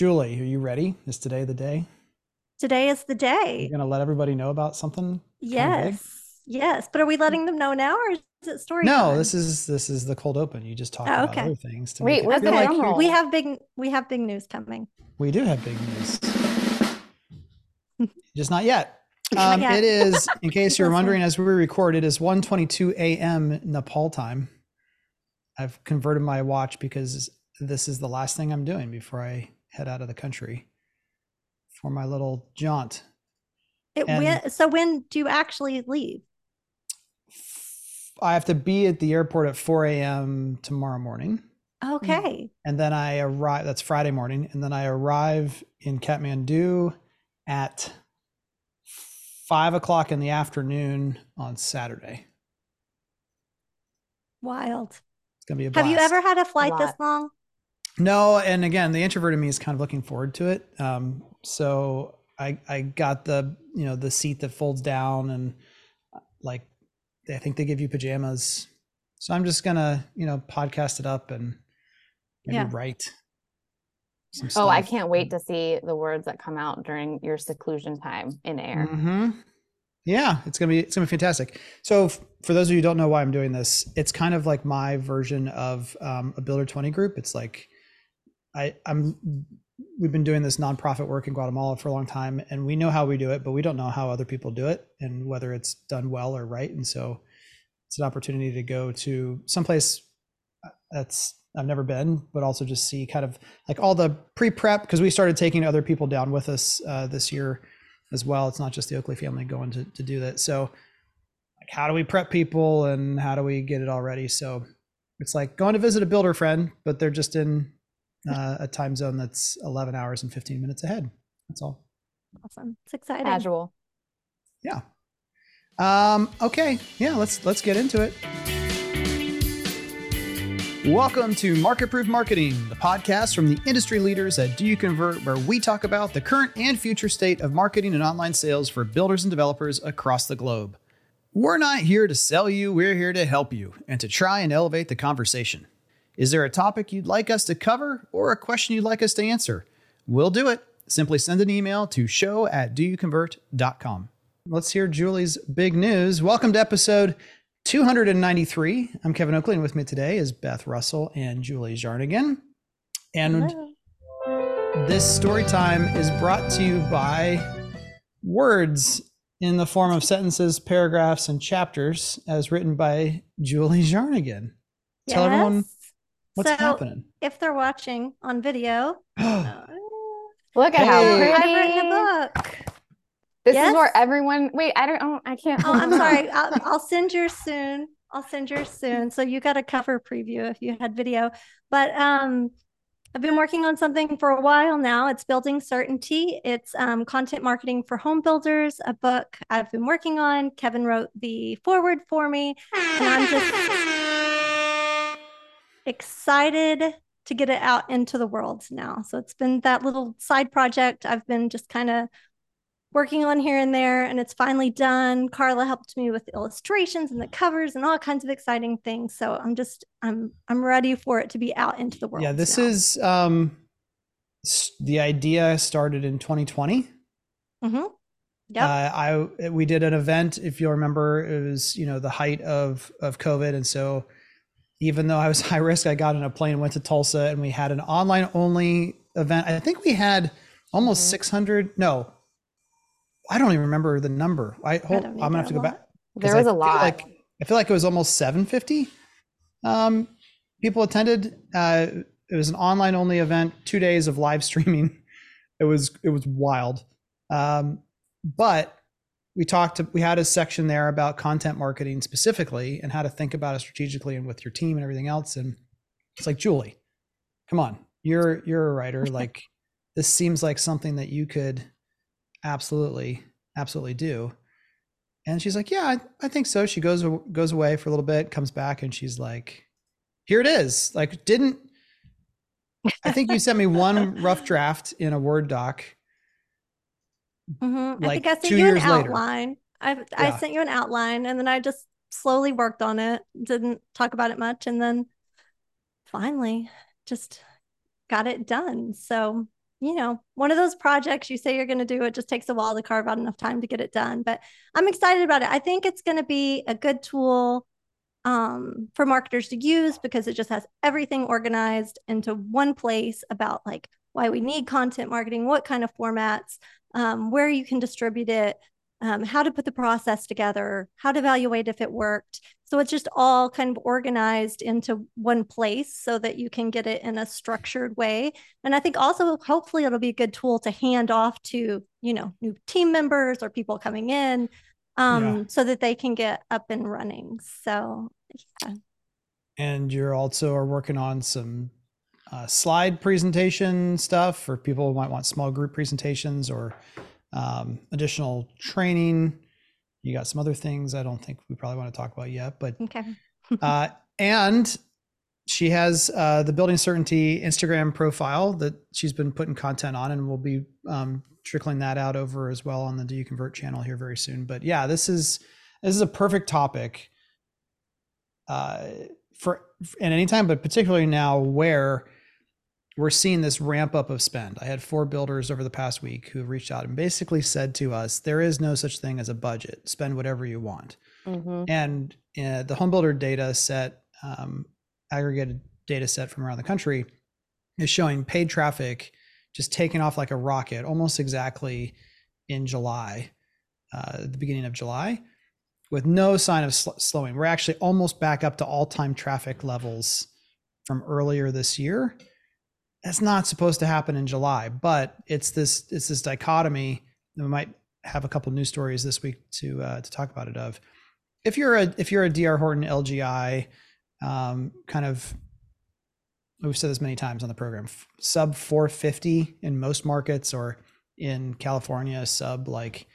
Julie, are you ready? Is today the day? Today is the day. You're gonna let everybody know about something? Yes. Yes. But are we letting them know now or is it story? No, time? this is this is the cold open. You just talk Oh, about okay. other things. To Wait, make it where's the like drum you- roll? we have big we have big news coming. we do have big news. just not yet. Not Um, yet. it is, in case you're wondering, as we record, it is 1:22 a.m. Nepal time. I've converted my watch because this is the last thing I'm doing before I head out of the country for my little jaunt. It And- when, so when do you actually leave? I have to be at the airport at 4 a.m. tomorrow morning. Okay. And then I arrive, that's Friday morning. And then I arrive in Kathmandu at five o'clock in the afternoon on Saturday. Wild. It's going to be a Have you ever had a flight this long? No. And again, the introvert in me is kind of looking forward to it. Um, so I, I got the, you know, the seat that folds down and uh, like, I think they give you pajamas. So I'm just going to, you know, podcast it up and maybe Yeah. write. some Oh, I can't wait to see the words that come out during your seclusion time in air. hmm Yeah, it's gonna be it's gonna be fantastic. So f- for those of you who don't know why I'm doing this, it's kind of like my version of um, a Builder Twenty group. It's like I I'm we've been doing this nonprofit work in Guatemala for a long time, and we know how we do it, but we don't know how other people do it and whether it's done well or right. And so it's an opportunity to go to someplace uh, that's I've never been, but also just see kind of like all the pre-prep because we started taking other people down with us uh, this year as well. It's not just the Oakley family going to, to do that. So like how do we prep people and how do we get it all ready? So it's like going to visit a builder friend, but they're just in uh, a time zone that's 11 hours and 15 minutes ahead. That's all. Awesome. It's exciting. Casual. Yeah. Um, okay. Yeah, let's let's get into it. Welcome to Market Proof Marketing, the podcast from the industry leaders at Do You Convert, where we talk about the current and future state of marketing and online sales for builders and developers across the globe. We're not here to sell you, we're here to help you and to try and elevate the conversation. Is there a topic you'd like us to cover or a question you'd like us to answer? We'll do it. Simply send an email to show at doyouconvert.com. Let's hear Julie's big news. Welcome to episode 293. I'm Kevin Oakley, and with me today is Beth Russell and Julie Jarnagin. And Hello. this story time is brought to you by words in the form of sentences, paragraphs, and chapters as written by Julie Jarnagin. Tell everyone Yes. What's so happening. if they're watching on video, uh, Look at Hey. how I've pretty. written a book. This Yes. is where everyone. Wait, I don't. oh, I can't. Oh, I'm sorry. I'll, I'll send yours soon. I'll send yours soon. So you got a cover preview if you had video. But um, I've been working on something for a while now. It's building certainty. It's um, content marketing for home builders. A book I've been working on. Kevin wrote the forward for me, and I'm just excited to get it out into the world now. So it's been that little side project I've been just kind of working on here and there, and it's finally done. Carla helped me with the illustrations and the covers and all kinds of exciting things. So I'm just I'm I'm ready for it to be out into the world. yeah, this now. is um, the idea started in 2020. Mm-hmm. Yep. Uh, I we did an event, if you'll remember, it was you know the height of of COVID, and so even though I was high risk, I got in a plane, went to Tulsa, and we had an online only event. I think we had almost Mhm. 600. No, I don't even remember the number. I hold. don't I'm gonna have to go back. There was a lot. Like I feel like it was almost 750 um, people attended. Uh, it was an online only event, two days of live streaming. It was it was wild. Um, but we talked. To, we had a section there about content marketing specifically and how to think about it strategically and with your team and everything else. And it's like Julie, come on, you're you're a writer. Like this seems like something that you could absolutely absolutely do. And she's like, "Yeah, I, I think so." She goes goes away for a little bit, comes back, and she's like, "Here it is." Like, didn't I think you sent me one rough draft in a Word doc? Mhm. I think I sent you an later. outline. I I Yeah. sent you an outline, and then I just slowly worked on it. Didn't talk about it much, and then finally just got it done. So you know, one of those projects you say you're going to do, it just takes a while to carve out enough time to get it done. But I'm excited about it. I think it's going to be a good tool um, for marketers to use because it just has everything organized into one place about like why we need content marketing, what kind of formats, um, where you can distribute it, um, how to put the process together, how to evaluate if it worked. So it's just all kind of organized into one place so that you can get it in a structured way. And I think also, hopefully, it'll be a good tool to hand off to, you know, new team members or people coming in um, yeah. so that they can get up and running. So, yeah. And you're also are working on some uh, slide presentation stuff for people who might want small group presentations or um, additional training. You got some other things I don't think we probably want to talk about yet, but okay. uh, and she has uh, the building certainty Instagram profile that she's been putting content on, and we'll be um, trickling that out over as well on the Do You Convert channel here very soon. But yeah, this is this is a perfect topic uh, for at any time, but particularly now where we're seeing this ramp up of spend. I had four builders over the past week who reached out and basically said to us, there is no such thing as a budget. Spend whatever you want. Mm-hmm. And uh, the home builder data set, um, aggregated data set from around the country, is showing paid traffic just taking off like a rocket almost exactly in July, uh, the beginning of July, with no sign of sl- slowing. We're actually almost back up to all time traffic levels from earlier this year that's not supposed to happen in July, but it's this it's this dichotomy. We might have a couple news stories this week to uh, to talk about it. Of if you're a if you're a DR Horton LGI um, kind of we've said this many times on the program sub 450 in most markets or in California sub like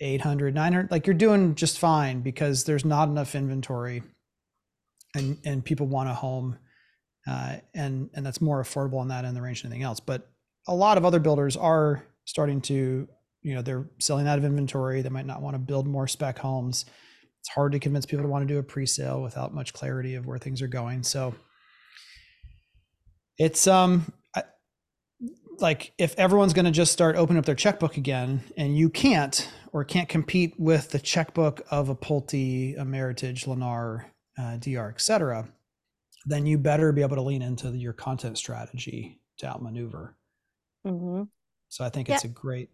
800 900 like you're doing just fine because there's not enough inventory and and people want a home uh, and and that's more affordable on that end the range than anything else. But a lot of other builders are starting to, you know, they're selling out of inventory. They might not want to build more spec homes. It's hard to convince people to want to do a pre-sale without much clarity of where things are going. So it's um I, like if everyone's going to just start opening up their checkbook again and you can't or can't compete with the checkbook of a Pulte, a Meritage, Lennar, uh, DR, et cetera, then you better be able to lean into your content strategy to outmaneuver. Mm-hmm. So I think yeah. it's a great,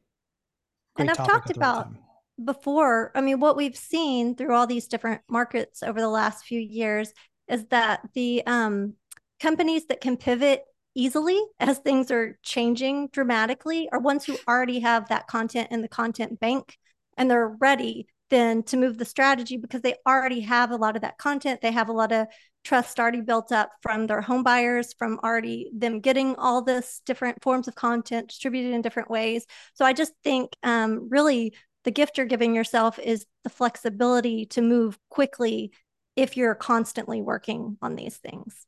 great and I've talked about right before. I mean, what we've seen through all these different markets over the last few years is that the um, companies that can pivot easily as things are changing dramatically are ones who already have that content in the content bank and they're ready then to move the strategy because they already have a lot of that content. They have a lot of trust already built up from their home buyers, from already them getting all this different forms of content distributed in different ways. So I just think um, really the gift you're giving yourself is the flexibility to move quickly if you're constantly working on these things.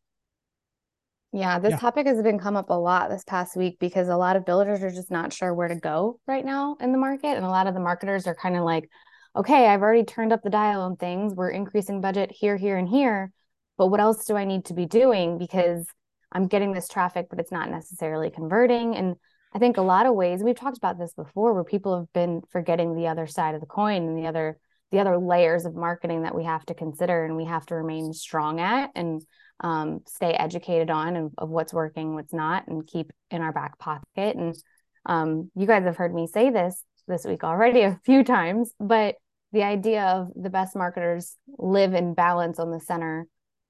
Yeah, this yeah. topic has been come up a lot this past week because a lot of builders are just not sure where to go right now in the market. And a lot of the marketers are kind of like, okay, I've already turned up the dial on things. We're increasing budget here, here, and here. But what else do I need to be doing? Because I'm getting this traffic, but it's not necessarily converting. And I think a lot of ways we've talked about this before where people have been forgetting the other side of the coin and the other the other layers of marketing that we have to consider and we have to remain strong at and um, stay educated on and of what's working, what's not, and keep in our back pocket. And um, you guys have heard me say this this week already a few times, but the idea of the best marketers live in balance on the center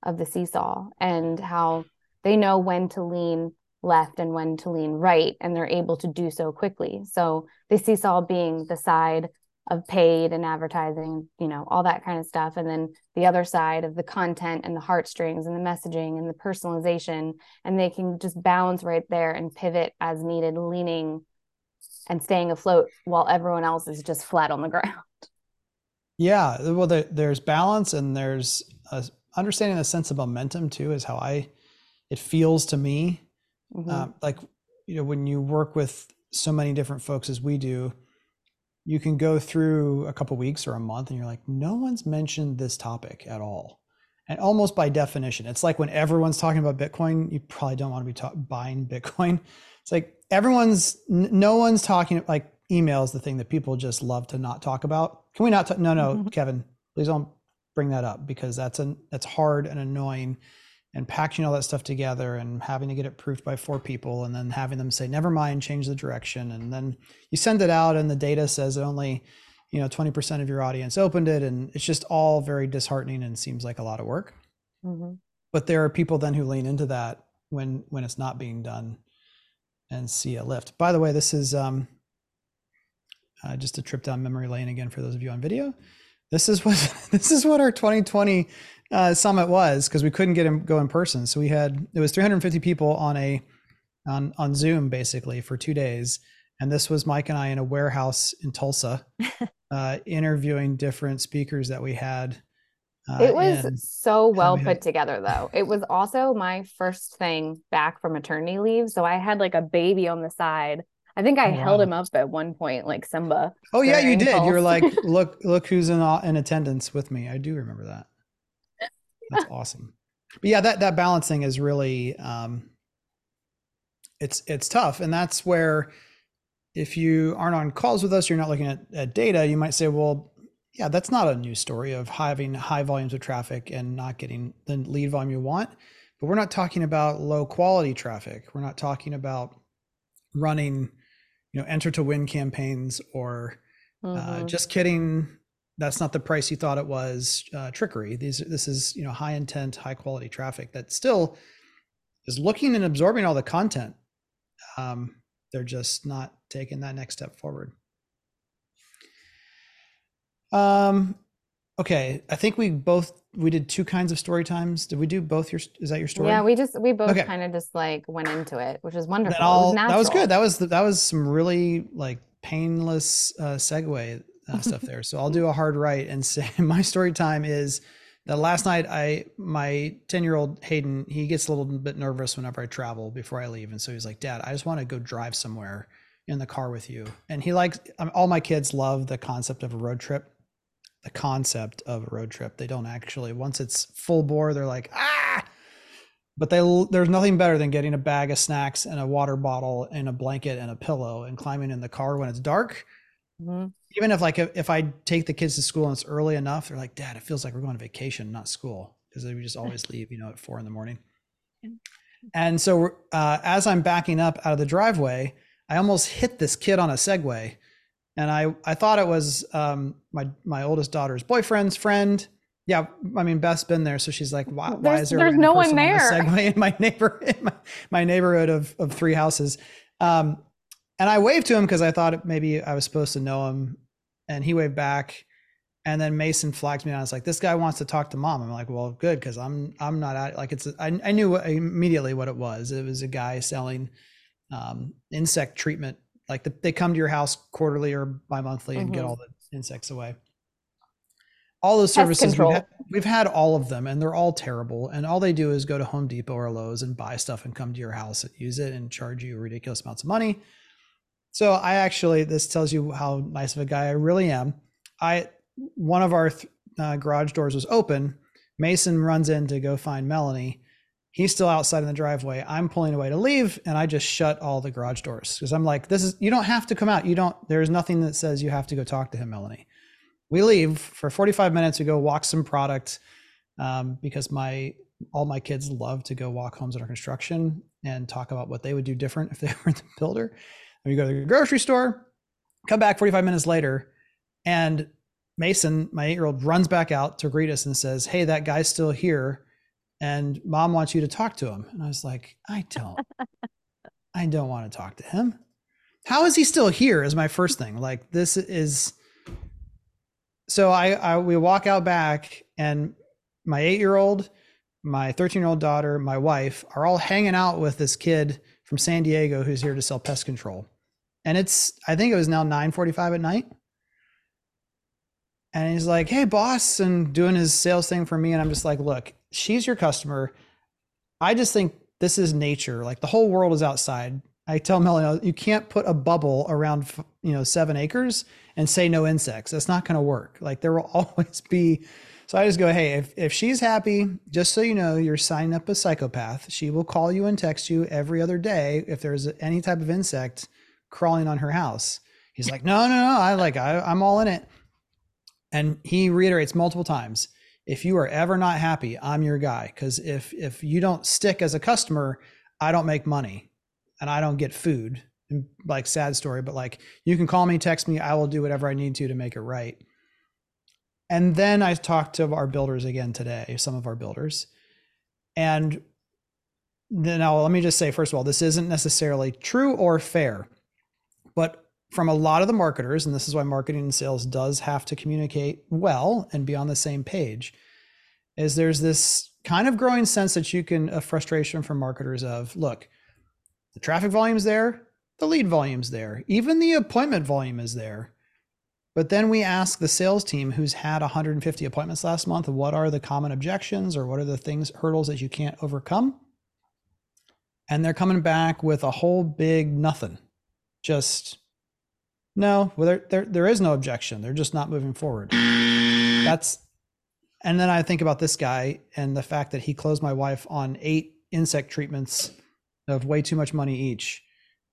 of the seesaw and how they know when to lean left and when to lean right and they're able to do so quickly. So the seesaw being the side of paid and advertising you know all that kind of stuff and then the other side of the content and the heartstrings and the messaging and the personalization and they can just balance right there and pivot as needed leaning and staying afloat while everyone else is just flat on the ground. Yeah, well, there, there's balance and there's understanding the sense of momentum too. Is how I it feels to me. Mm-hmm. Um, like you know, when you work with so many different folks as we do, you can go through a couple weeks or a month, and you're like, no one's mentioned this topic at all. And almost by definition, it's like when everyone's talking about Bitcoin, you probably don't want to be ta- buying Bitcoin. It's like everyone's no one's talking like email is the thing that people just love to not talk about. Can we not? No, no, mm-hmm. Kevin, please don't bring that up because that's an that's hard and annoying. And packaging all that stuff together and having to get it proofed by four people and then having them say, never mind, change the direction. And then you send it out and the data says only, you know, 20% of your audience opened it. And it's just all very disheartening and seems like a lot of work. Mm-hmm. But there are people then who lean into that when when it's not being done and see a lift. By the way, this is um, uh, just a trip down memory lane again for those of you on video. This is what this is what our 2020 uh, summit was because we couldn't get him go in person. So we had it was 350 people on a on on Zoom basically for two days, and this was Mike and I in a warehouse in Tulsa, uh, interviewing different speakers that we had. Uh, it was so well put together, though. It was also my first thing back from maternity leave, so I had like a baby on the side I think I oh, held wow. him up at one point, like Simba. Oh yeah, you did. You were like, look, look who's in in attendance with me. I do remember that. That's awesome. But yeah, that that balancing is really um it's it's tough. And that's where if you aren't on calls with us, you're not looking at, at data, you might say, well, yeah, that's not a new story of having high volumes of traffic and not getting the lead volume you want. But we're not talking about low quality traffic. We're not talking about running you know enter to win campaigns or uh, mm-hmm. uh, just kidding. That's not the price you thought it was uh, trickery. These this is you know high intent high quality traffic that still is looking and absorbing all the content. Um, they're just not taking that next step forward. Um okay i think we both we did two kinds of story times. Did we do both your is that your story? Yeah, we just we both okay. kind of just like went into it, which is wonderful. Was that was good. That was that was some really like painless uh, segue uh, stuff there. So I'll do a hard right and say my story time is that last night I my 10 year old Hayden he gets a little bit nervous whenever I travel before I leave, and so he's like, Dad, I just want to go drive somewhere in the car with you. And he likes um, all my kids love the concept of a road trip the concept of a road trip. They don't actually once it's full bore, they're like ah. But they there's nothing better than getting a bag of snacks and a water bottle and a blanket and a pillow and climbing in the car when it's dark. Mm-hmm. Even if like if I take the kids to school and it's early enough, they're like, Dad, it feels like we're going on vacation, not school, because we just always leave, you know, at four in the morning. And so uh, as I'm backing up out of the driveway, I almost hit this kid on a Segway and I I thought it was um, my my oldest daughter's boyfriend's friend. Yeah, I mean Beth's been there, so she's like, why, why is there there's no one there? On Segway in my neighbor in my, my neighborhood of of three houses. Um, and I waved to him because I thought maybe I was supposed to know him, and he waved back. And then Mason flagged me, and I was like, "This guy wants to talk to mom." I'm like, "Well, good, because I'm I'm not at like it's." I I knew immediately what it was. It was a guy selling um, insect treatment like the, they come to your house quarterly or bi-monthly and mm-hmm. get all the insects away. All those services we've had, we've had, all of them and they're all terrible. And all they do is go to home depot or lowes and buy stuff and come to your house and use it and charge you ridiculous amounts of money. So i actually this tells you how nice of a guy i really am. I one of our uh, garage doors was open. Mason runs in to go find melanie He's still outside in the driveway. I'm pulling away to leave, and I just shut all the garage doors because I'm like, this is you don't have to come out. You don't. There's nothing that says you have to go talk to him, Melanie. We leave for 45 minutes. We go walk some product um, because my all my kids love to go walk homes under construction and talk about what they would do different if they were the builder. And we go to the grocery store, come back 45 minutes later, and Mason, my eight year old, runs back out to greet us and says, Hey, that guy's still here and mom wants you to talk to him. And I was like, I don't, I don't want to talk to him. How is he still here? Is my first thing. Like this is. So I, I we walk out back, and my eight year old, my thirteen year old daughter, my wife are all hanging out with this kid from San Diego who's here to sell pest control, and it's I think it was now nine forty five at night and he's like, "Hey, boss," and doing his sales thing for me, and I'm just like, "Look, she's your customer. I just think this is nature. Like the whole world is outside. I tell Melanie, oh, you can't put a bubble around, you know, seven acres and say no insects. That's not going to work. Like there will always be So I just go, hey, if, if she's happy, just so you know, you're signing up a psychopath. She will call you and text you every other day if there's any type of insect crawling on her house. He's like, no, no, no. I like, I, I'm all in it. And he reiterates multiple times, if you are ever not happy, I'm your guy. Cause if, if you don't stick as a customer, I don't make money and I don't get food. And like sad story, but like you can call me, text me, I will do whatever I need to to make it right. And then I talked to our builders again today, some of our builders. And then now let me just say, first of all, this isn't necessarily true or fair, from a lot of the marketers, and this is why marketing and sales does have to communicate well and be on the same page, is there's this kind of growing sense that you can, a frustration from marketers of, look, the traffic volume's there, the lead volume's there, even the appointment volume is there. But then we ask the sales team who's had 150 appointments last month, what are the common objections or what are the things, hurdles that you can't overcome? And they're coming back with a whole big nothing. Just no, well, there, there, there is no objection. They're just not moving forward. That's, and then I think about this guy and the fact that he closed my wife on eight insect treatments of way too much money each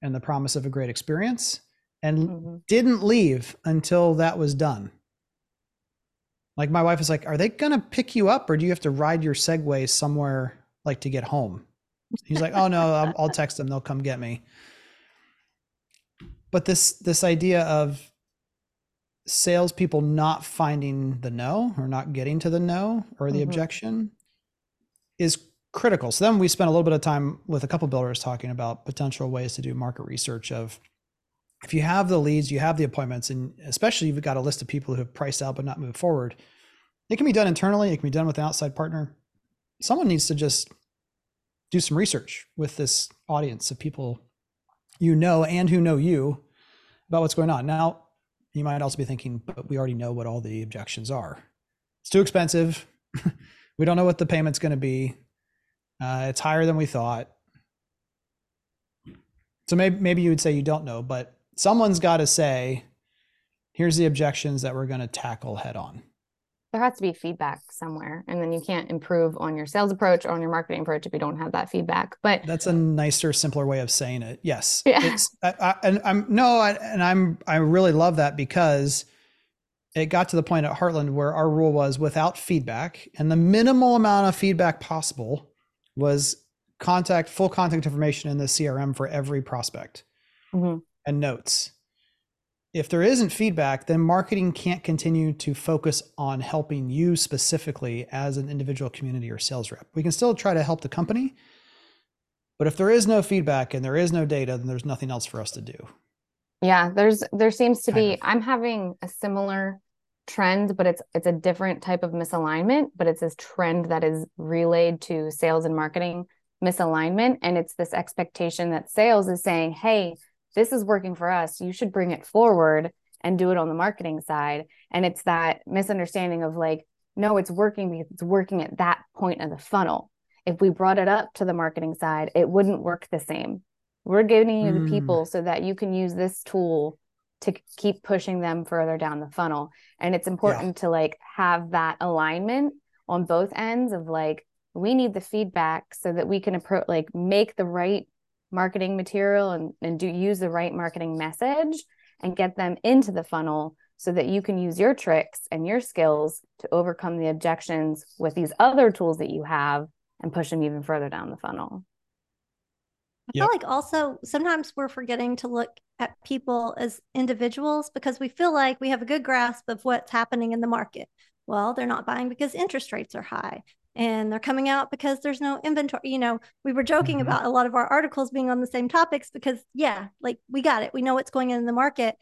and the promise of a great experience and mm-hmm. didn't leave until that was done. Like my wife is like, "Are they gonna pick you up, or do you have to ride your Segway somewhere like to get home?" He's like, "Oh no, I'll, I'll text them; they'll come get me." But this this idea of salespeople not finding the no or not getting to the no or the mm-hmm. objection is critical. So then we spent a little bit of time with a couple builders talking about potential ways to do market research of if you have the leads, you have the appointments, and especially you've got a list of people who have priced out but not moved forward. It can be done internally, it can be done with an outside partner. Someone needs to just do some research with this audience of people you know and who know you about what's going on. Now, you might also be thinking, but we already know what all the objections are. It's too expensive. we don't know what the payment's going to be. Uh, it's higher than we thought. So maybe maybe you would say you don't know, but someone's got to say, here's the objections that we're going to tackle head on. There has to be feedback somewhere, and then you can't improve on your sales approach or on your marketing approach if you don't have that feedback. But that's a nicer, simpler way of saying it. Yes, yeah. It's, I, I, and I'm no, I, and I'm I really love that because it got to the point at Heartland where our rule was without feedback and the minimal amount of feedback possible was contact full contact information in the CRM for every prospect mm-hmm. and notes. If there isn't feedback, then marketing can't continue to focus on helping you specifically as an individual community or sales rep. We can still try to help the company, but if there is no feedback and there is no data, then there's nothing else for us to do. Yeah, there's there seems to kind be of. I'm having a similar trend, but it's it's a different type of misalignment, but it's this trend that is relayed to sales and marketing misalignment. And it's this expectation that sales is saying, hey, this is working for us. You should bring it forward and do it on the marketing side. And it's that misunderstanding of like, no, it's working because it's working at that point of the funnel. If we brought it up to the marketing side, it wouldn't work the same. We're giving you mm. the people so that you can use this tool to keep pushing them further down the funnel and it's important yeah. to like have that alignment on both ends of like we need the feedback so that we can approach like make the right marketing material and, and do use the right marketing message and get them into the funnel so that you can use your tricks and your skills to overcome the objections with these other tools that you have and push them even further down the funnel I yep. feel like also sometimes we're forgetting to look at people as individuals because we feel like we have a good grasp of what's happening in the market. Well, they're not buying because interest rates are high and they're coming out because there's no inventory. You know, we were joking mm-hmm. about a lot of our articles being on the same topics because, yeah, like we got it. We know what's going on in the market.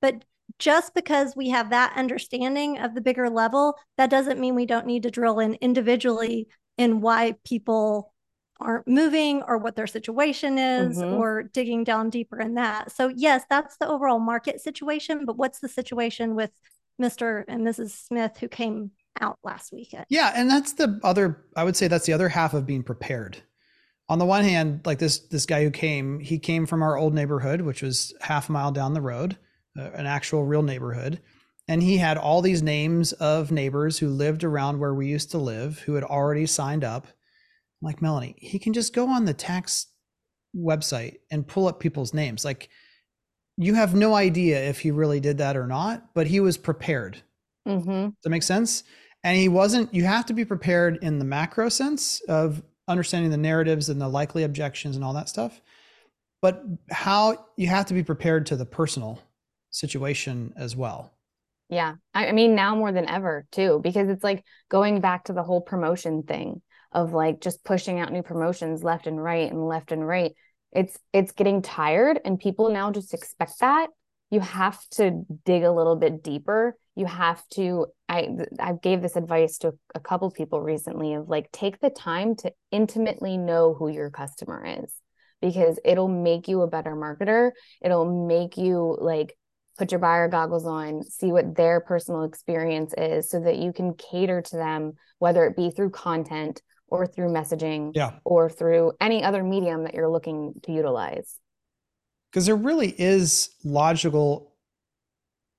But just because we have that understanding of the bigger level, that doesn't mean we don't need to drill in individually in why people aren't moving or what their situation is mm-hmm. or digging down deeper in that. So yes, that's the overall market situation, but what's the situation with Mr. and Mrs. Smith who came out last weekend? Yeah, and that's the other I would say that's the other half of being prepared. On the one hand, like this this guy who came, he came from our old neighborhood, which was half a mile down the road, uh, an actual real neighborhood. and he had all these names of neighbors who lived around where we used to live who had already signed up. I'm like Melanie, he can just go on the tax website and pull up people's names. Like you have no idea if he really did that or not, but he was prepared. Mm-hmm. Does that make sense? And he wasn't, you have to be prepared in the macro sense of understanding the narratives and the likely objections and all that stuff. But how you have to be prepared to the personal situation as well. Yeah. I, mean, now more than ever, too, because it's like going back to the whole promotion thing of like just pushing out new promotions left and right and left and right. It's it's getting tired and people now just expect that. You have to dig a little bit deeper. You have to I I gave this advice to a couple people recently of like take the time to intimately know who your customer is because it'll make you a better marketer. It'll make you like put your buyer goggles on, see what their personal experience is so that you can cater to them, whether it be through content or through messaging yeah. or through any other medium that you're looking to utilize. Because there really is logical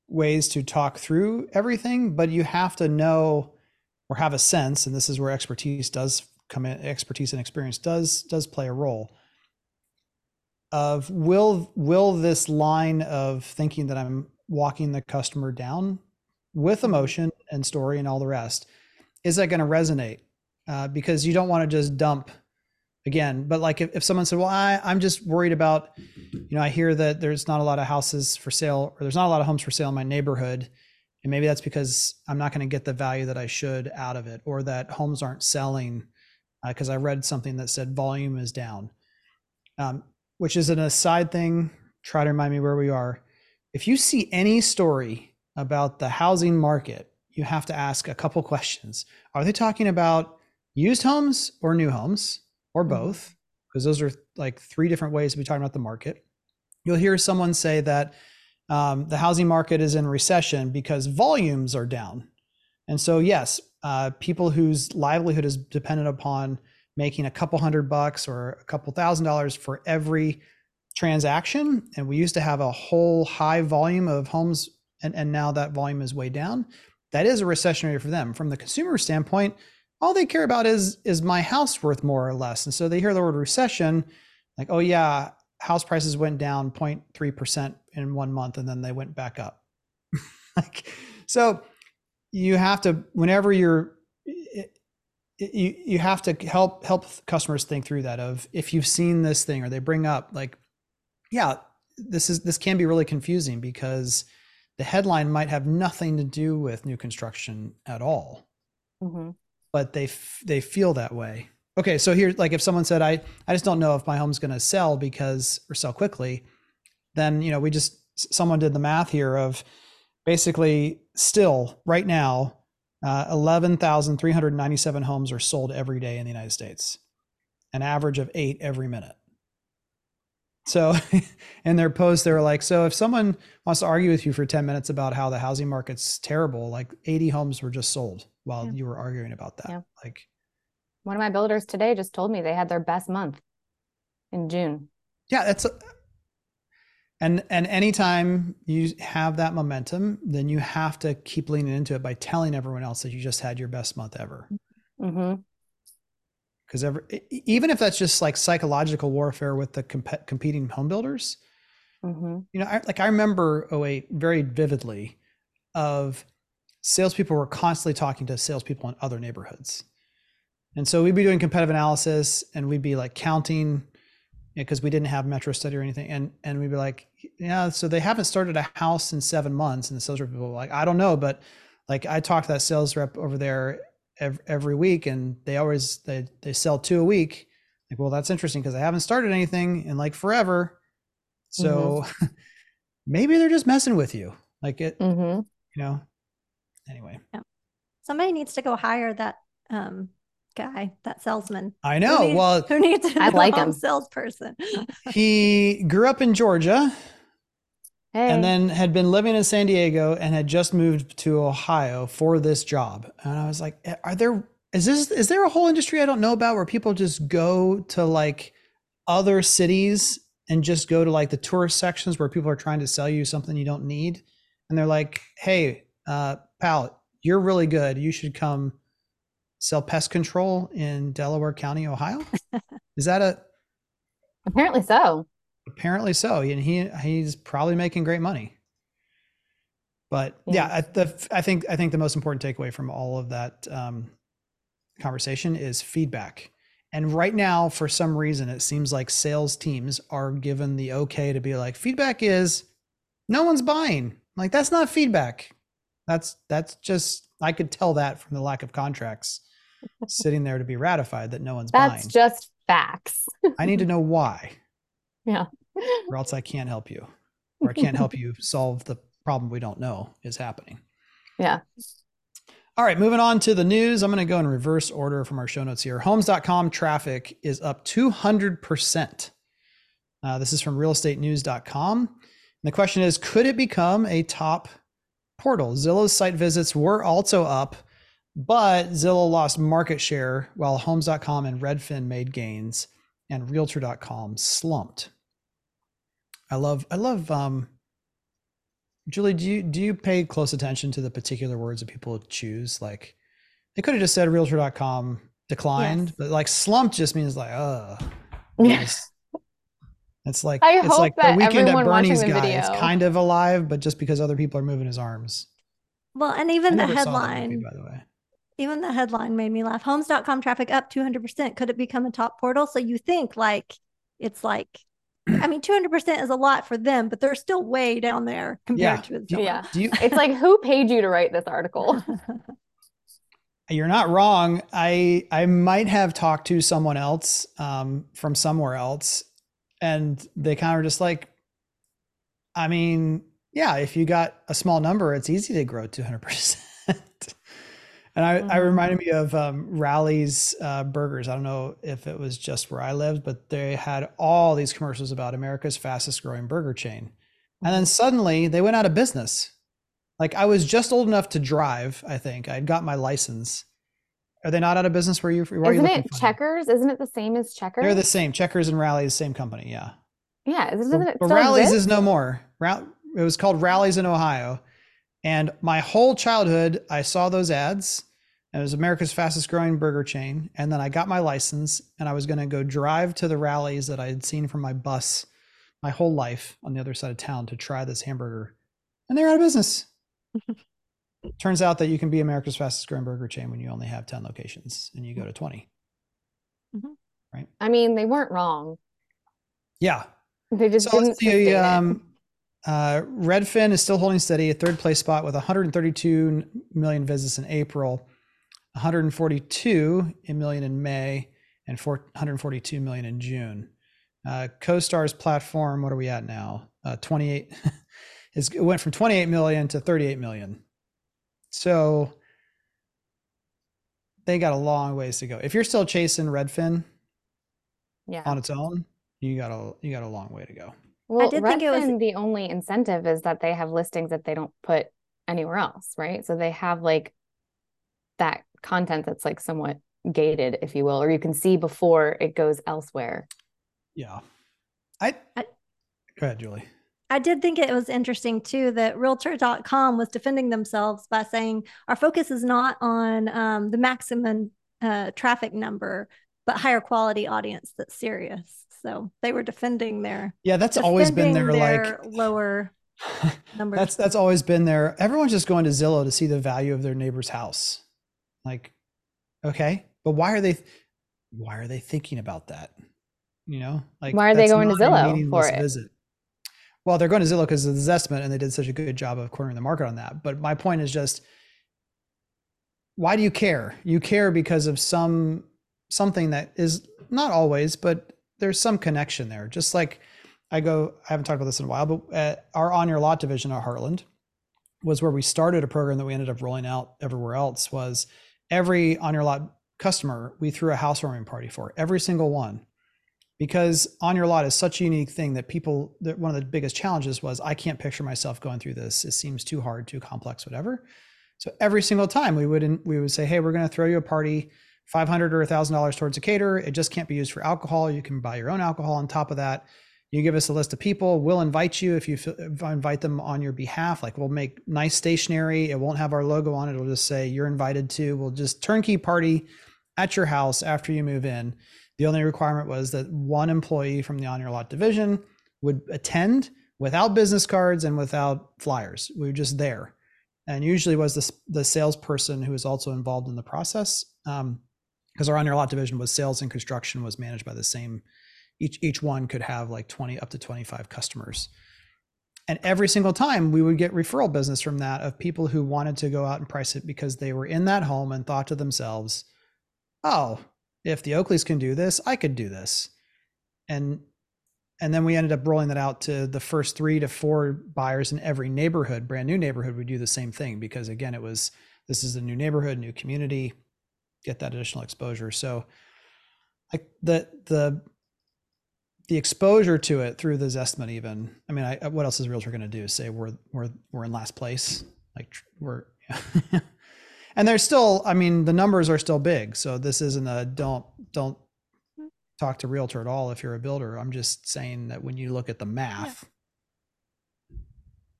ways to talk through everything, but you have to know or have a sense, and this is where expertise does come in, expertise and experience does does play a role of will will this line of thinking that I'm walking the customer down with emotion and story and all the rest is that going to resonate? Uh, because you don't want to just dump again but like if, if someone said well I, i'm just worried about you know i hear that there's not a lot of houses for sale or there's not a lot of homes for sale in my neighborhood and maybe that's because i'm not going to get the value that i should out of it or that homes aren't selling because uh, i read something that said volume is down. Um, which is an aside thing try to remind me where we are. If you see any story about the housing market you have to ask a couple questions. Are they talking about used homes or new homes or Mhm. both because those are like three different ways to be talking about the market. You'll hear someone say that um, the housing market is in recession because volumes are down. And so yes uh, people whose livelihood is dependent upon making a couple hundred bucks or a couple thousand dollars for every transaction and we used to have a whole high volume of homes and, and now that volume is way down that is a recessionary for them. From the consumer standpoint all they care about is is my house worth more or less. And so they hear the word recession like oh yeah house prices went down 0.3% in one month and then they went back up. Like so you have to whenever you're you you have to help help customers think through that of if you've seen this thing or they bring up like yeah this is this can be really confusing because the headline might have nothing to do with new construction at all. Mhm. But they f- they feel that way. Okay, so here, like if someone said, "I I just don't know if my home's going to sell because or sell quickly," then you know we just someone did the math here of basically still right now, uh, eleven thousand three hundred ninety seven homes are sold every day in the United States, an average of eight every minute. So, in their post, they were like, "So if someone wants to argue with you for ten minutes about how the housing market's terrible, like eighty homes were just sold while Yeah. you were arguing about that." Yeah. Like, One of my builders today just told me they had their best month in June. yeah, that's. And and anytime you have that momentum, then you have to keep leaning into it by telling everyone else that you just had your best month ever. hmm Because every, even if that's just like psychological warfare with the comp- competing home builders, hmm you know, I, like I remember 08 very vividly of salespeople were constantly talking to salespeople in other neighborhoods. And so we'd be doing competitive analysis and we'd be like counting because we didn't have Metrostudy or anything. And, and we'd be like, yeah, so they haven't started a house in seven months. And the sales rep people were like, I don't know, but like I talked to that sales rep over there every, every week and they always, they, they sell two a week. Like, well, that's interesting because I haven't started anything in like forever. So maybe they're just messing with you. Like it, mm-hmm. you know. Anyway, Somebody needs to go hire that um guy, that salesman. I Who know. needs- Well, who needs a I like home him. salesperson? he grew up in Georgia Hey. and then had been living in San Diego and had just moved to Ohio for this job. And I was like, "Eh, are there is this is there a whole industry I don't know about where people just go to like other cities and just go to like the tourist sections where people are trying to sell you something you don't need and they're like, "Hey, uh, pal, you're really good. You should come sell pest control in Delaware County, Ohio. Is that a Apparently so. apparently so? And he he's probably making great money. But yeah, I, the I think I think the most important takeaway from all of that um, conversation is feedback. And right now, for some reason, it seems like sales teams are given the okay to be like, feedback is no one's buying. Like that's not feedback. That's that's just I could tell that from the lack of contracts sitting there to be ratified that no one's That's buying. That's just facts. I need to know why, Yeah. or else I can't help you, or I can't help you solve the problem we don't know is happening. Yeah. All right, moving on to the news. I'm going to go in reverse order from our show notes here. Homes.com traffic is up 200%. Uh, this is from realestatenews.com. And the question is Could it become a top portal? Zillow's site visits were also up, but Zillow lost market share while Homes.com and Redfin made gains and Realtor.com slumped. I love, I love, um, Julie, do you do you pay close attention to the particular words that people choose? Like they could have just said realtor.com declined, Yes. but like slumped just means like, uh Yeah. It's, it's like I it's hope like the weekend at Bernie's the guy. It's video- kind of alive, but just because other people are moving his arms. Well, and I even the never saw that movie, headline, by the way. even the headline made me laugh. Homes.com traffic up 200%. Could it become a top portal? So you think like it's like, I mean, 200% is a lot for them, but they're still way down there compared to Do Zillow. Yeah. Do you It's like who paid you to write this article? You're not wrong. I I might have talked to someone else um, from somewhere else, and they kind of just like, I mean, yeah, if you got a small number, it's easy to grow 200 percent. And I, I Mhm. reminded me of um, Rally's uh, Burgers. I don't know if it was just where I lived, but they had all these commercials about America's fastest growing burger chain. And then suddenly they went out of business. Like I was just old enough to drive, I think. I'd got my license. Are they not out of business where you where Isn't it? Checkers? Isn't it the same as Checkers? They're the same. Checkers and Rallies, same company, yeah. yeah, isn't But, it but Rallies exist? is no more. It was called Rallies in Ohio. And my whole childhood, I saw those ads. It was America's fastest growing burger chain. And then I got my license and I was going to go drive to the rallies that I had seen from my bus my whole life on the other side of town to try this hamburger. And they're out of business. Turns out that you can be America's fastest growing burger chain when you only have 10 locations and you go to 20. Right? I mean, they weren't wrong. Yeah. They just So didn't see. Um, uh, Redfin is still holding steady, a third place spot with 132 million visits in April, 142 million in May, and 442 million in June. Uh, CoStar's platform, what are we at now? Uh, 28 is it went from 28 million to 38 million. So they got a long ways to go. If you're still chasing Redfin yeah. on its own, you got a you got a long way to go. Well, did think it was- Redfin, the only incentive is that they have listings that they don't put anywhere else, right? So they have like that content that's like somewhat gated, if you will, or you can see before it goes elsewhere. Yeah. I, I- go ahead, Julie. I did think it was interesting too that Realtor.com was defending themselves by saying our focus is not on um, the maximum uh, traffic number, but higher quality audience that's serious. So they were defending their Yeah, that's always been defending their, their lower like numbers. that's that's always been there. Everyone's just going to Zillow to see the value of their neighbor's house. Like, okay, but why are they why are they thinking about that? You know, like Why are they going to Zillow for it? Visit. Well, they're going to Zillow because of the Zestimate, and they did such a good job of cornering the market on that. But my point is just, why do you care? You care because of some something that is not always, but there's some connection there. Just like I go, I haven't talked about this in a while, but uh, our on your lot division at Heartland was where we started a program that we ended up rolling out everywhere else. Was every on your lot customer we threw a housewarming party for every single one because on your lot is such a unique thing that people that one of the biggest challenges was i can't picture myself going through this. It seems too hard too complex whatever. So every single time we would we would say hey we're going to throw you a party 500 or $1000 towards a caterer. It just can't be used for alcohol. You can buy your own alcohol on top of that. You give us a list of people. We'll invite you if you f- invite them on your behalf. Like we'll make nice stationery. It won't have our logo on it. It'll just say you're invited to we'll just turnkey party at your house after you move in the only requirement was that one employee from the on your lot division would attend without business cards and without flyers. We were just there. And usually was the, the salesperson who was also involved in the process um, because our on your lot division was sales and construction was managed by the same each each one could have like 20 up to 25 customers. And every single time we would get referral business from that of people who wanted to go out and price it because they were in that home and thought to themselves oh if the oakleys can do this i could do this and and then we ended up rolling that out to the first three to four buyers in every neighborhood brand new neighborhood would do the same thing because again it was this is a new neighborhood new community get that additional exposure so like the the the exposure to it through the Zestimate even. I mean, I, what else is Realtor going to do? Say we're we're we're in last place, like we're. and there's still. I mean, the numbers are still big. So this isn't a don't don't talk to Realtor at all if you're a builder. I'm just saying that when you look at the math,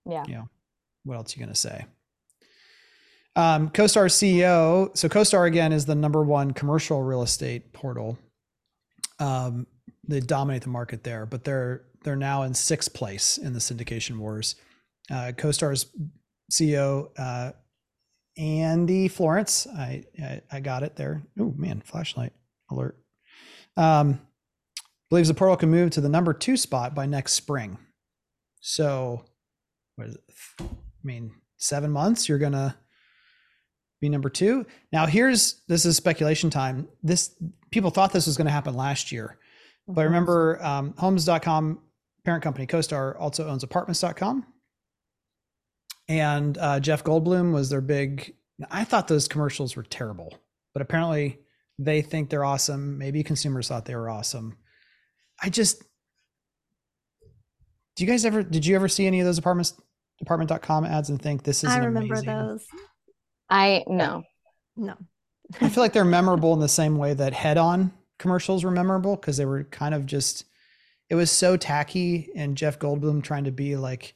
yeah, you know, what else are you going to say? Um, CoStar CEO. So CoStar again is the number one commercial real estate portal. Um, they dominate the market there, but they're they're now in sixth place in the syndication wars. Uh, CoStar's CEO uh, Andy Florance, I, I, I got it there. Oh man, flashlight alert. Um, believes the portal can move to the number two spot by next spring. So, what is it? I mean, seven months. You're gonna be number two. Now, here's this is speculation time. This people thought this was going to happen last year but remember, um, homes.com parent company CoStar also owns apartments.com. And uh, Jeff Goldblum was their big. I thought those commercials were terrible, but apparently they think they're awesome. Maybe consumers thought they were awesome. I just. Do you guys ever? Did you ever see any of those apartments apartment.com ads and think this is? I remember amazing? those. I no. No. I feel like they're memorable in the same way that Head On commercials were memorable because they were kind of just it was so tacky and Jeff Goldblum trying to be like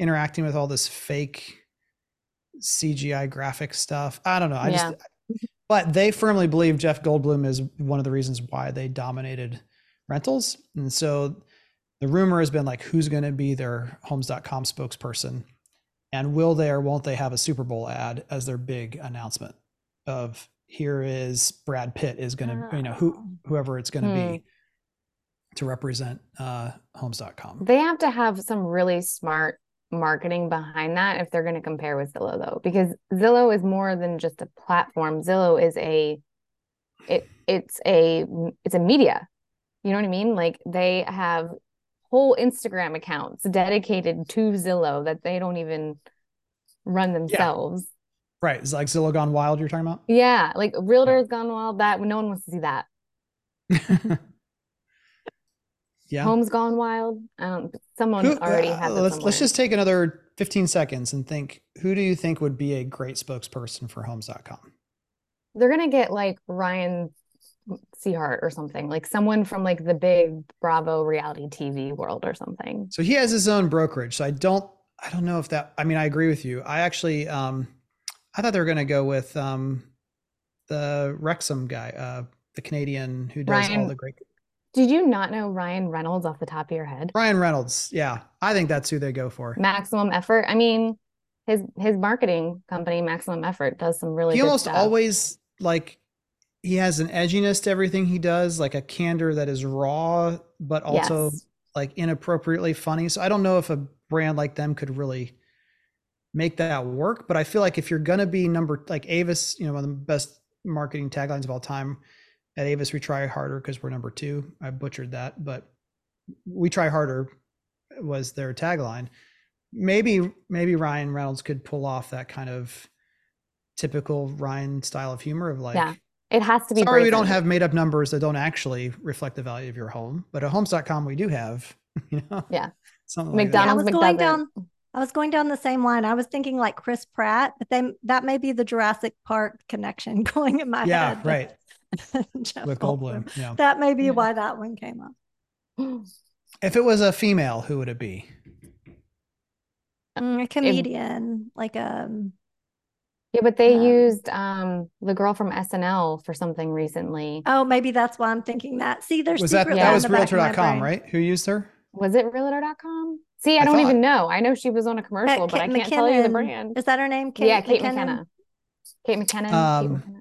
interacting with all this fake CGI graphic stuff. I don't know. I Yeah. just but they firmly believe Jeff Goldblum is one of the reasons why they dominated rentals. And so the rumor has been like who's going to be their homes.com spokesperson and will they or won't they have a Super Bowl ad as their big announcement of here is Brad Pitt is going to, you know, who whoever it's going to Hmm. be to represent uh, homes.com. They have to have some really smart marketing behind that if they're going to compare with Zillow though because Zillow is more than just a platform. Zillow is a it it's a it's a media. You know what I mean? Like they have whole Instagram accounts dedicated to Zillow that they don't even run themselves. Right. It's like Zillow Gone Wild you're talking about? Yeah, like Realtors Gone Wild that no one wants to see that. yeah. Homes Gone Wild. I don't someone Who- already uh, had that let's somewhere. let's just take another 15 seconds and think who do you think would be a great spokesperson for homes.com? they're gonna get like Ryan Serhant or something, like someone from like the big Bravo reality TV world or something. So he has his own brokerage. So I don't I don't know if that I mean I agree with you. I actually um I thought they were going to go with um the Wrexham guy, uh the Canadian who does all the great Did you not know Ryan Reynolds off the top of your head? Ryan Reynolds. Yeah. I think that's who they go for. Maximum Effort. I mean, his his marketing company, Maximum Effort, does some really he almost stuff. always like he has an edginess to everything he does, like a candor that is raw, but also Yes. like inappropriately funny. So I don't know if a brand like them could really make that work. But I feel like if you're gonna be number like Avis, you know, one of the best marketing taglines of all time. At Avis, we try harder because we're number two. I butchered that, but we try harder was their tagline. Maybe maybe Ryan Reynolds could pull off that kind of typical Ryan style of humor of like Yeah, It has to be. sorry we don't have made up numbers that don't actually reflect the value of your home, but at homes.com we do have, you know. Yeah. Something like that. I McDonald's was going down. I was going down the same line. I was thinking like Chris Pratt, but then that may be the Jurassic Park connection going in my Yeah, head. right. Jeff With Goldblum. Yeah. That may be Yeah. why that one came up. If it was a female, who would it be? Mm, a comedian, like um Yeah, but they Um, used um the girl from SNL for something recently. oh, maybe that's why I'm thinking that. See, there's Was that Yeah. that was the back of my Realtor.com, right? Who used her? Was it realtor.com? See, I, I don't thought- even know. I know she was on a commercial, but I can't tell you the brand. Is that her name? yeah, Kate McKinnon? McKenna. Kate McKinnon. Kate Um, McKenna.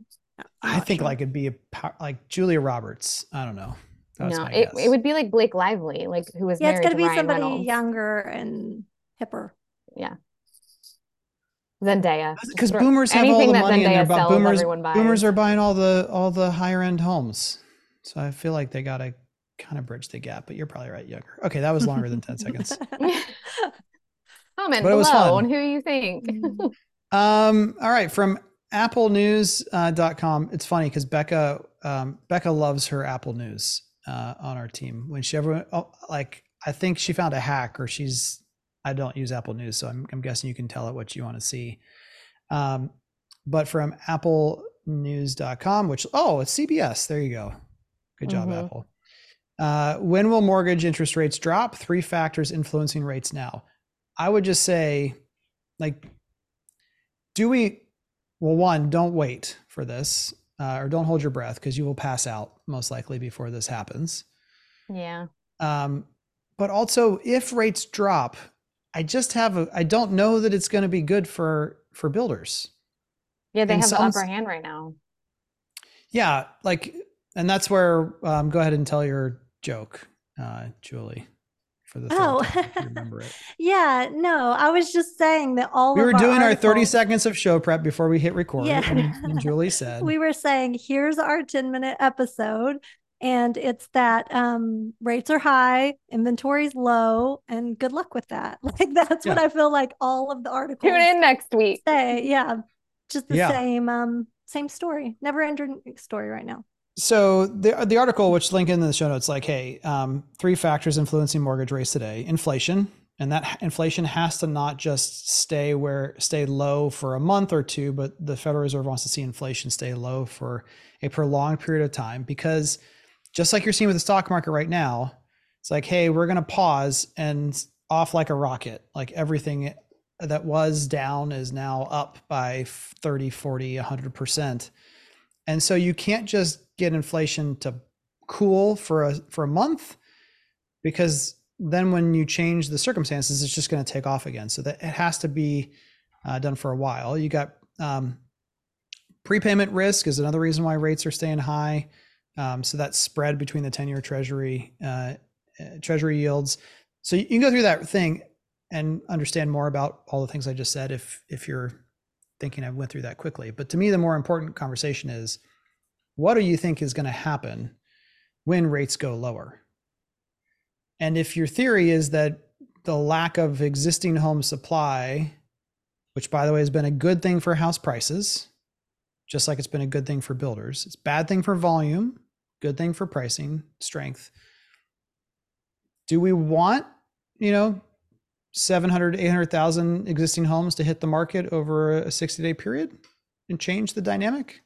I think sure. like it'd be a pow- like Julia Roberts. I don't know. That's No, my it, guess. it would be like Blake Lively, like who was Yeah, it's married gonna to be Ryan somebody Reynolds. younger and hipper. Yeah. Zendaya. Just because boomers have all the that money and they're bu- sells, boomers. Boomers are buying all the all the higher end homes, so I feel like they gotta kind of bridge the gap. But you're probably right, younger. Okay, that was longer than ten seconds. Comment But below fun. on who you think. Mm. Um, all right, from applenews.com. It's funny because Becca um, Becca loves her Apple News uh, on our team. When she ever oh, like, I think she found a hack, or she's. I don't use Apple News, so I'm, I'm guessing you can tell it what you want to see. Um, but from applenews.com, which oh, it's CBS. There you go. Good job, Mhm. Apple. Uh, when will mortgage interest rates drop? Three factors influencing rates now. I would just say, like, do we? Well, one, don't wait for this, uh, or don't hold your breath because you will pass out most likely before this happens. yeah. Um, but also, if rates drop, I just have a. I don't know that it's going to be good for for builders. Yeah, they And have the some- upper hand right now. Yeah, like, and that's where. Um, go ahead and tell your joke, uh, Julie, for the Oh. time, if you remember it. yeah, no, I was just saying that all We of were doing our 30 seconds of show prep before we hit record. Yeah. And, and Julie said, we were saying here's our 10 minute episode and it's that um rates are high inventory's low and good luck with that like that's what i feel like all of the articles Tune in next week. say yeah just the Yeah. same um same story never ending story right now So the the article, which link in the show notes, like, hey, um, three factors influencing mortgage rates today: inflation, and that inflation has to not just stay where stay low for a month or two, but the Federal Reserve wants to see inflation stay low for a prolonged period of time. Because just like you're seeing with the stock market right now, it's like, hey, we're going to pause and off like a rocket, like everything that was down is now up by 30, 40, 100%. And so you can't just get inflation to cool for a for a month because then when you change the circumstances it's just going to take off again. So that it has to be uh, done for a while. You got um, prepayment risk is another reason why rates are staying high. Um, so that spread between the 10-year treasury uh, uh, treasury yields. So you can go through that thing and understand more about all the things I just said if if you're thinking I went through that quickly. But to me, the more important conversation is what do you think is going to happen when rates go lower? And if your theory is that the lack of existing home supply, which by the way has been a good thing for house prices, just like it's been a good thing for builders, it's bad thing for volume, good thing for pricing strength. Do we want, you know, 700, 800,000 existing homes to hit the market over a 60 day period and change the dynamic?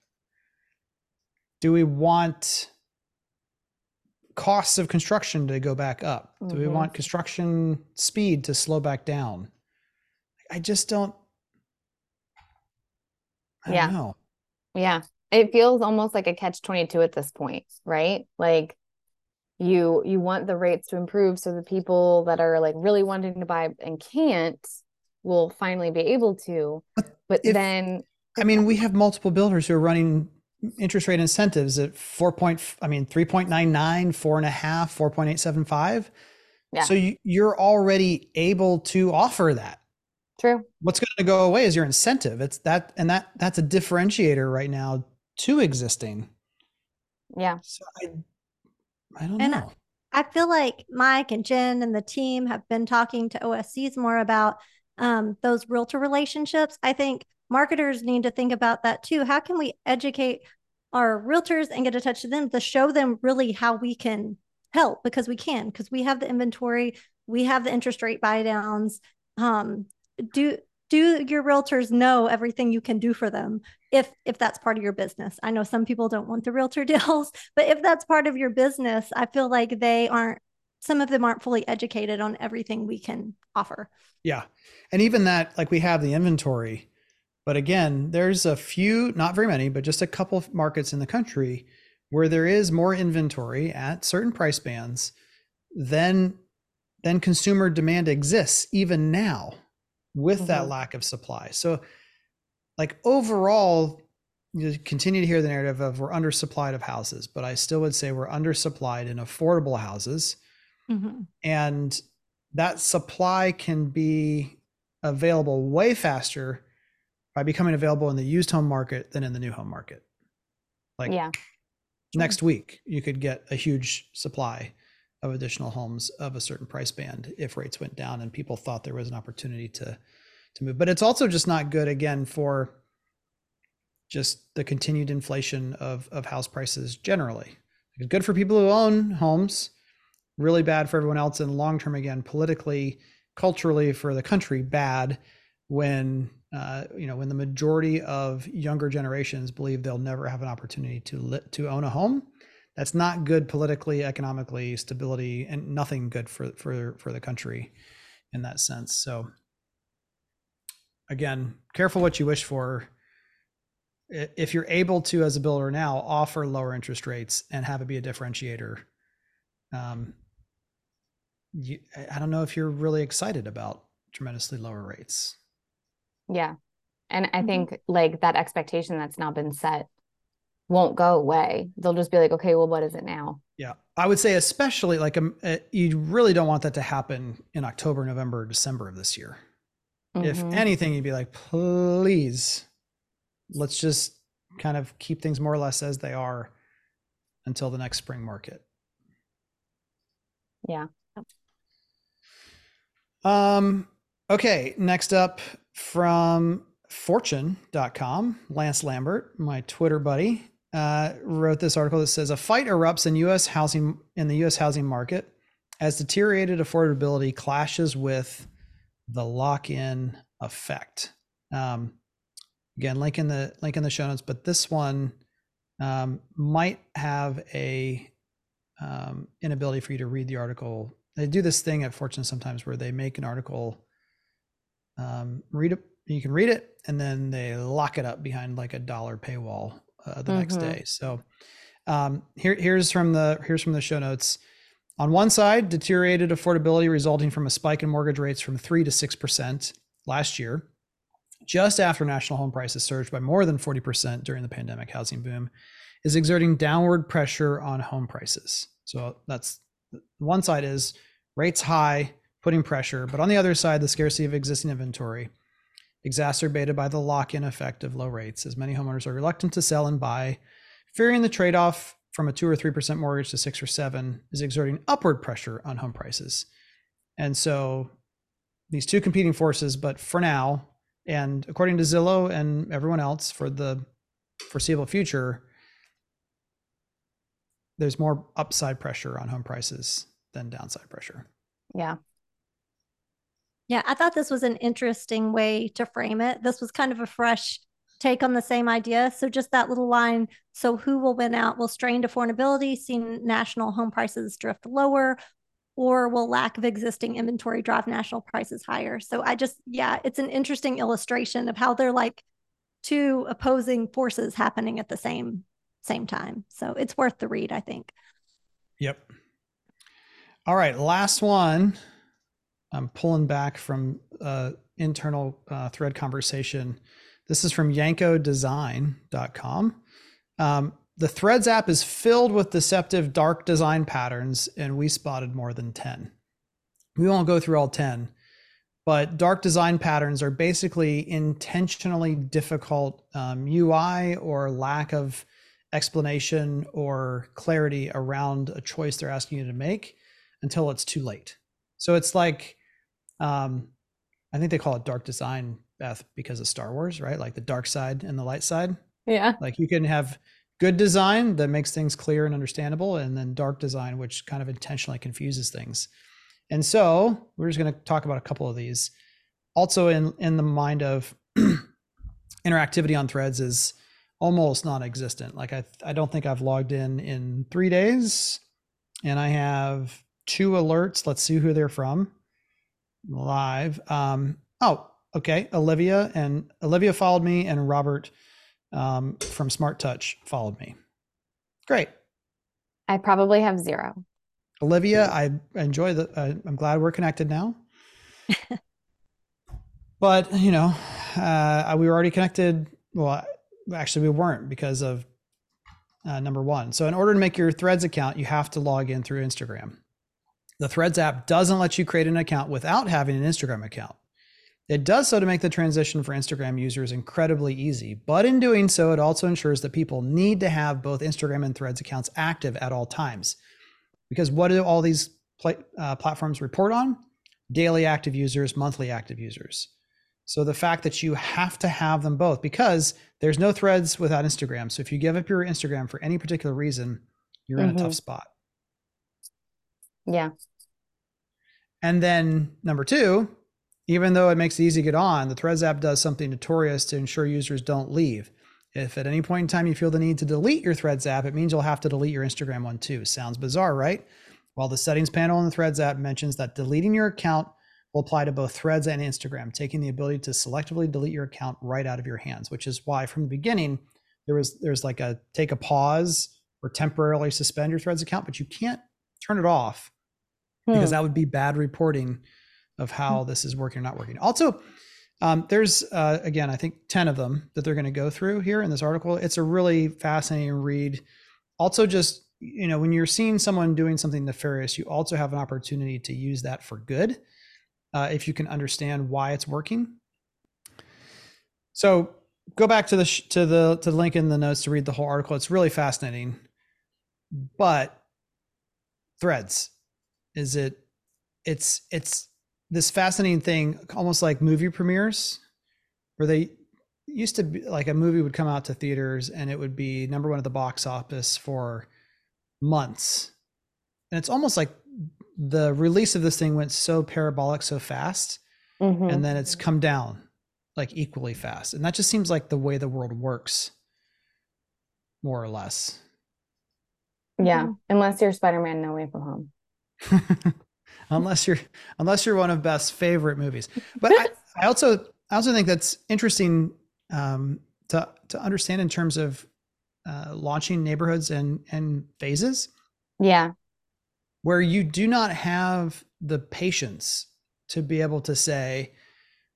Do we want costs of construction to go back up? Do we Mhm. want construction speed to slow back down? I just don't. I Yeah. don't know. Yeah. It feels almost like a catch 22 at this point, right? Like you you want the rates to improve so the people that are like really wanting to buy and can't will finally be able to. But if- then I mean, we have multiple builders who are running interest rate incentives at four point, I mean, 3.99, four and a half, 4.875. Yeah. So you, you're already able to offer that. true. What's going to go away is your incentive. It's that, and that that's a differentiator right now to existing. Yeah. So I, I don't And I- know. I feel like Mike and Jen and the team have been talking to OSCs more about um, those realtor relationships. I think marketers need to think about that too. How can we educate our realtors and get a touch with them to show them really how we can help? Because we can, because we have the inventory, we have the interest rate buy downs. Um, do do your realtors know everything you can do for them if if that's part of your business? I know some people don't want the realtor deals, but if that's part of your business, I feel like they aren't some of them aren't fully educated on everything we can offer. Yeah. And even that, like we have the inventory, but again, there's a few, not very many, but just a couple of markets in the country where there is more inventory at certain price bands than than consumer demand exists even now with mm-hmm. that lack of supply. So like overall you continue to hear the narrative of we're undersupplied of houses, but I still would say we're undersupplied in affordable houses. Mm-hmm. And that supply can be available way faster by becoming available in the used home market than in the new home market. Like yeah. next week, you could get a huge supply of additional homes of a certain price band if rates went down and people thought there was an opportunity to to move. But it's also just not good again for just the continued inflation of of house prices generally. It's good for people who own homes, really bad for everyone else, and long term again politically, culturally for the country bad when uh, you know when the majority of younger generations believe they'll never have an opportunity to li- to own a home. That's not good politically, economically, stability, and nothing good for for for the country in that sense. So again, careful what you wish for if you're able to as a builder now offer lower interest rates and have it be a differentiator um, you, i don't know if you're really excited about tremendously lower rates yeah and i mm-hmm. think like that expectation that's now been set won't go away they'll just be like okay well what is it now yeah i would say especially like um, uh, you really don't want that to happen in october november december of this year mm-hmm. if anything you'd be like please let's just kind of keep things more or less as they are until the next spring market. Yeah. Um okay, next up from fortune.com, Lance Lambert, my Twitter buddy, uh, wrote this article that says a fight erupts in US housing in the US housing market as deteriorated affordability clashes with the lock-in effect. Um, Again, link in the link in the show notes, but this one um, might have a um, inability for you to read the article. They do this thing at Fortune sometimes where they make an article, um, read it, you can read it, and then they lock it up behind like a dollar paywall uh, the mm-hmm. next day. So um, here, here's from the here's from the show notes. On one side, deteriorated affordability resulting from a spike in mortgage rates from three to six percent last year just after national home prices surged by more than 40% during the pandemic housing boom, is exerting downward pressure on home prices. So that's one side is rates high, putting pressure, but on the other side, the scarcity of existing inventory, exacerbated by the lock in effect of low rates, as many homeowners are reluctant to sell and buy, fearing the trade off from a 2 or 3% mortgage to 6 or 7 is exerting upward pressure on home prices. And so these two competing forces, but for now, and according to Zillow and everyone else, for the foreseeable future, there's more upside pressure on home prices than downside pressure. Yeah. Yeah, I thought this was an interesting way to frame it. This was kind of a fresh take on the same idea. So just that little line. So who will win out? Will strained affordability see national home prices drift lower, or will lack of existing inventory drive national prices higher? So I just, yeah, it's an interesting illustration of how they're like two opposing forces happening at the same same time. So it's worth the read, I think. Yep. All right, last one. I'm pulling back from uh, internal uh, thread conversation. This is from yankodesign.com. Um, the Threads app is filled with deceptive dark design patterns, and we spotted more than 10. We won't go through all 10, but dark design patterns are basically intentionally difficult um, UI or lack of explanation or clarity around a choice they're asking you to make until it's too late. So it's like, um, I think they call it dark design, Beth, because of Star Wars, right? Like the dark side and the light side. Yeah. Like you can have good design that makes things clear and understandable, and then dark design, which kind of intentionally confuses things. And so we're just going to talk about a couple of these. Also, in in the mind of interactivity on threads is almost non-existent. Like I I don't think I've logged in in three days, and I have two alerts. Let's see who they're from. Live. Um, oh, okay. Olivia and Olivia followed me, and Robert um, from Smart Touch followed me. Great. I probably have zero. Olivia, I enjoy the. Uh, I'm glad we're connected now. but you know, uh, we were already connected. Well, actually, we weren't because of uh, number one. So, in order to make your Threads account, you have to log in through Instagram. The Threads app doesn't let you create an account without having an Instagram account. It does so to make the transition for Instagram users incredibly easy, but in doing so, it also ensures that people need to have both Instagram and Threads accounts active at all times. Because what do all these pl- uh, platforms report on? Daily active users, monthly active users. So the fact that you have to have them both, because there's no Threads without Instagram. So if you give up your Instagram for any particular reason, you're in Mhm. a tough spot. Yeah. And then number two, even though it makes it easy to get on, the Threads app does something notorious to ensure users don't leave. If at any point in time you feel the need to delete your Threads app, it means you'll have to delete your Instagram one too. Sounds bizarre, right? While the settings panel in the Threads app mentions that deleting your account will apply to both Threads and Instagram, taking the ability to selectively delete your account right out of your hands, which is why from the beginning there was there's like a take a pause or temporarily suspend your Threads account, but you can't turn it off because Hmm. that would be bad reporting of how this is working or not working. Also, um, there's uh, again, I think ten of them that they're going to go through here in this article. It's a really fascinating read. Also, just you know, when you're seeing someone doing something nefarious, you also have an opportunity to use that for good uh, if you can understand why it's working. So go back to the sh- to the to the link in the notes to read the whole article. It's really fascinating, but threads? Is it it's it's this fascinating thing almost like movie premieres where they used to be like a movie would come out to theaters and it would be number one at the box office for months. And it's almost like the release of this thing went so parabolic so fast Mhm. and then it's come down like equally fast. And that just seems like the way the world works more or less yeah. Mhm. Unless you're Spider-Man No Way From Home. unless you're unless you're one of Beth's favorite movies but I, I also i also think that's interesting um to to understand in terms of uh, launching neighborhoods and and phases Yeah. where you do not have the patience to be able to say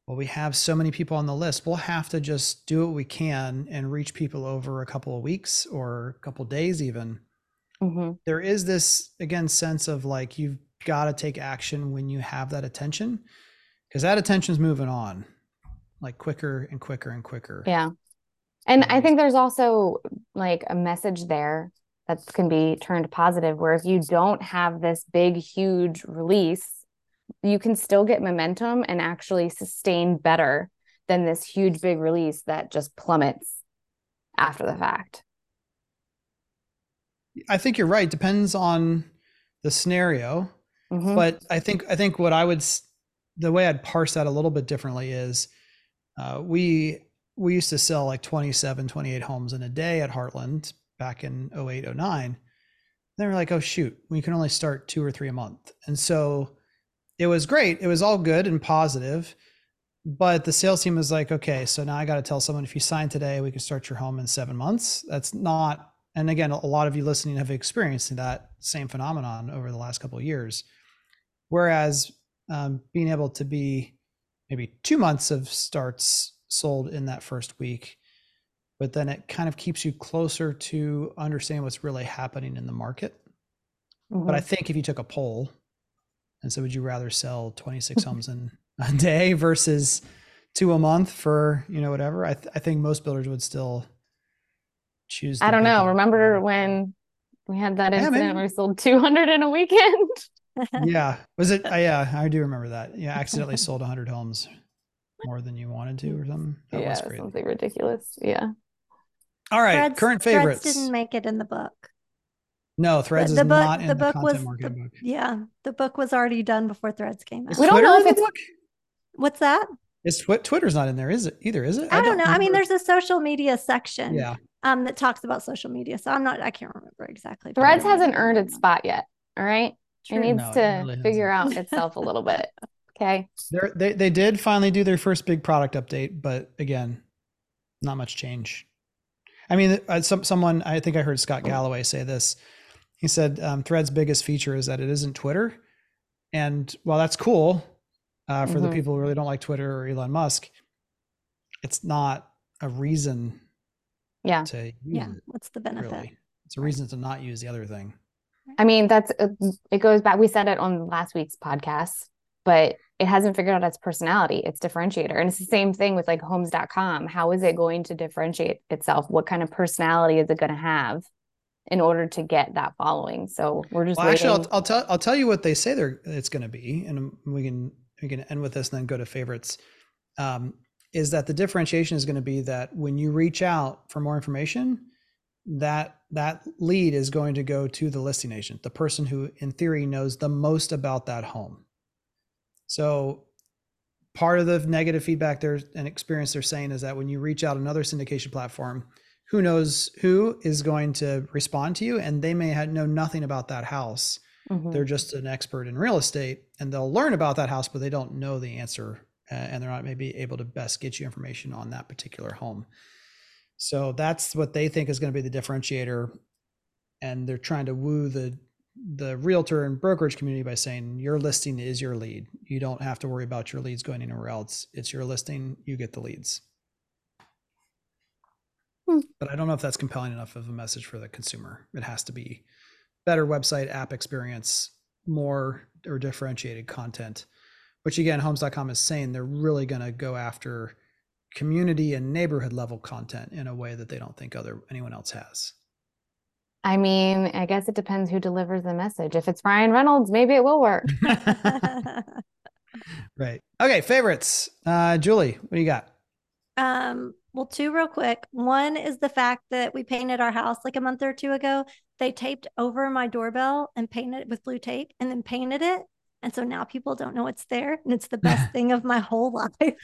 well we have so many people on the list we'll have to just do what we can and reach people over a couple of weeks or a couple of days even hmm there is this again sense of like you've got to take action when you have that attention because that attention's moving on like quicker and quicker and quicker Yeah. And I Um, think there's also like a message there that can be turned positive where if you don't have this big, huge release, you can still get momentum and actually sustain better than this huge, big release that just plummets after the fact. I think you're right. Depends on the scenario. Mhm. but i think i think what i would the way i'd parse that a little bit differently is uh, we we used to sell like 27 28 homes in a day at heartland back in 08 09 then we're like oh shoot we can only start two or three a month. And so it was great. It was all good and positive but the sales team was like okay so now i got to tell someone if you sign today we can start your home in seven months. That's not and again a lot of you listening have experienced that same phenomenon over the last couple of years. Whereas um, being able to be maybe two months of starts sold in that first week but then it kind of keeps you closer to understanding what's really happening in the market. But I Mhm. think if you took a poll and said, would you rather sell 26 homes in a day versus two a month for, you know, whatever, I, th- I think most builders would still choose. I don't know. bigger- Remember when we had that incident maybe. where we sold 200 in a weekend? Yeah. Was it? Uh, yeah, I do remember that. Yeah. Accidentally sold 100 homes more than you wanted to or something. That yeah, was crazy. something ridiculous. Yeah. All right. Threads- current Threads favorites. didn't make it in the book. no, Threads the is book- not in the the, book content was- marketing the- book. Yeah, the book was already done before Threads came out. Is We don't know if it's- book? What's that? Is Twi- Twitter's not in there, is it either? Is it? I, don't know. I mean, there's a social media section Yeah. Um that talks about social media. So I'm not I can't remember exactly. Threads Twitter hasn't earned its spot yet. All right. It needs No, it to really figure out itself a little bit. Okay. They're, they they did finally do their first big product update, but again, not much change. I mean, uh, some someone I think I heard Scott Galloway say this. He said um, Thread's biggest feature is that it isn't Twitter, and while that's cool uh, for the Mhm. people who really don't like Twitter or Elon Musk, it's not a reason Yeah. to use Yeah. it. What's the benefit? Really, it's a reason to not use the other thing. I mean, that's uh, it goes back. We said it on last week's podcast, but it hasn't figured out its personality, its differentiator. And it's the same thing with like homes.com. How is it going to differentiate itself? What kind of personality is it going to have in order to get that following? So we're just Well, actually, I'll, I'll tell I'll tell you what they say they're it's going to be, and we can we can end with this and then go to favorites. Um, is that the differentiation is going to be that when you reach out for more information, that that lead is going to go to the listing agent, the person who, in theory, knows the most about that home. So, part of the negative feedback there's an experience they're saying is that when you reach out another syndication platform, who knows who is going to respond to you, and they may have, know nothing about that house Mhm. they're just an expert in real estate and they'll learn about that house but they don't know the answer and they're not maybe able to best get you information on that particular home. So that's what they think is going to be the differentiator. And they're trying to woo the the realtor and brokerage community by saying your listing is your lead. You don't have to worry about your leads going anywhere else. It's your listing. You get the leads. Hmm. but i don't know if that's compelling enough of a message for the consumer. It has to be better website app experience, more or differentiated content, which again, homes.com is saying they're really going to go after community and neighborhood level content in a way that they don't think other anyone else has. I mean, I guess it depends who delivers the message. If it's Ryan Reynolds, maybe it will work. right. Okay, favorites. Uh Julie, what do you got? Um, well, two real quick. One is the fact that we painted our house like a month or two ago. They taped over my doorbell and painted it with blue tape and then painted it. And so now people don't know it's there. And it's the best thing of my whole life.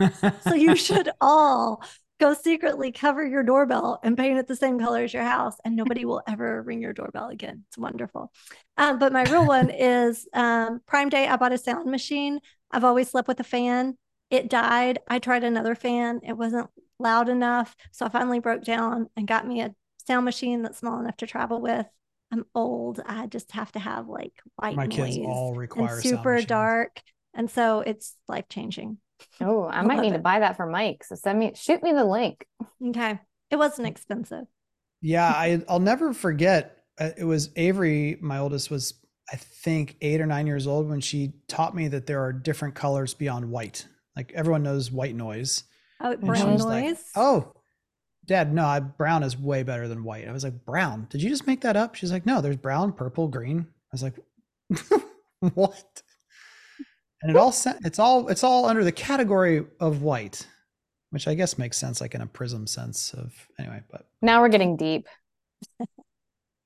So you should all go secretly cover your doorbell and paint it the same color as your house, and nobody will ever ring your doorbell again. It's wonderful. Um, but my real one is um, Prime Day. I bought a sound machine. I've always slept with a fan. It died. I tried another fan. It wasn't loud enough. So I finally broke down and got me a sound machine that's small enough to travel with. I'm old. I just have to have like white My noise kids all and require sound super machines. dark. And so it's life changing. Oh, I might love need to buy that for Mike. So send me, shoot me the link. Okay. It wasn't expensive. Yeah, I I'll never forget. uh, It was Avery, my oldest was I think 8 or 9 years old when she taught me that there are different colors beyond white. Like everyone knows white noise. Oh, And brown was like, noise. oh, dad, no, I, brown is way better than white. I was like, brown? Did you just make that up? She's like, no, there's brown, purple, green. I was like, what? And it all it's all it's all under the category of white, which I guess makes sense, like in a prism sense of anyway. But Now we're getting deep.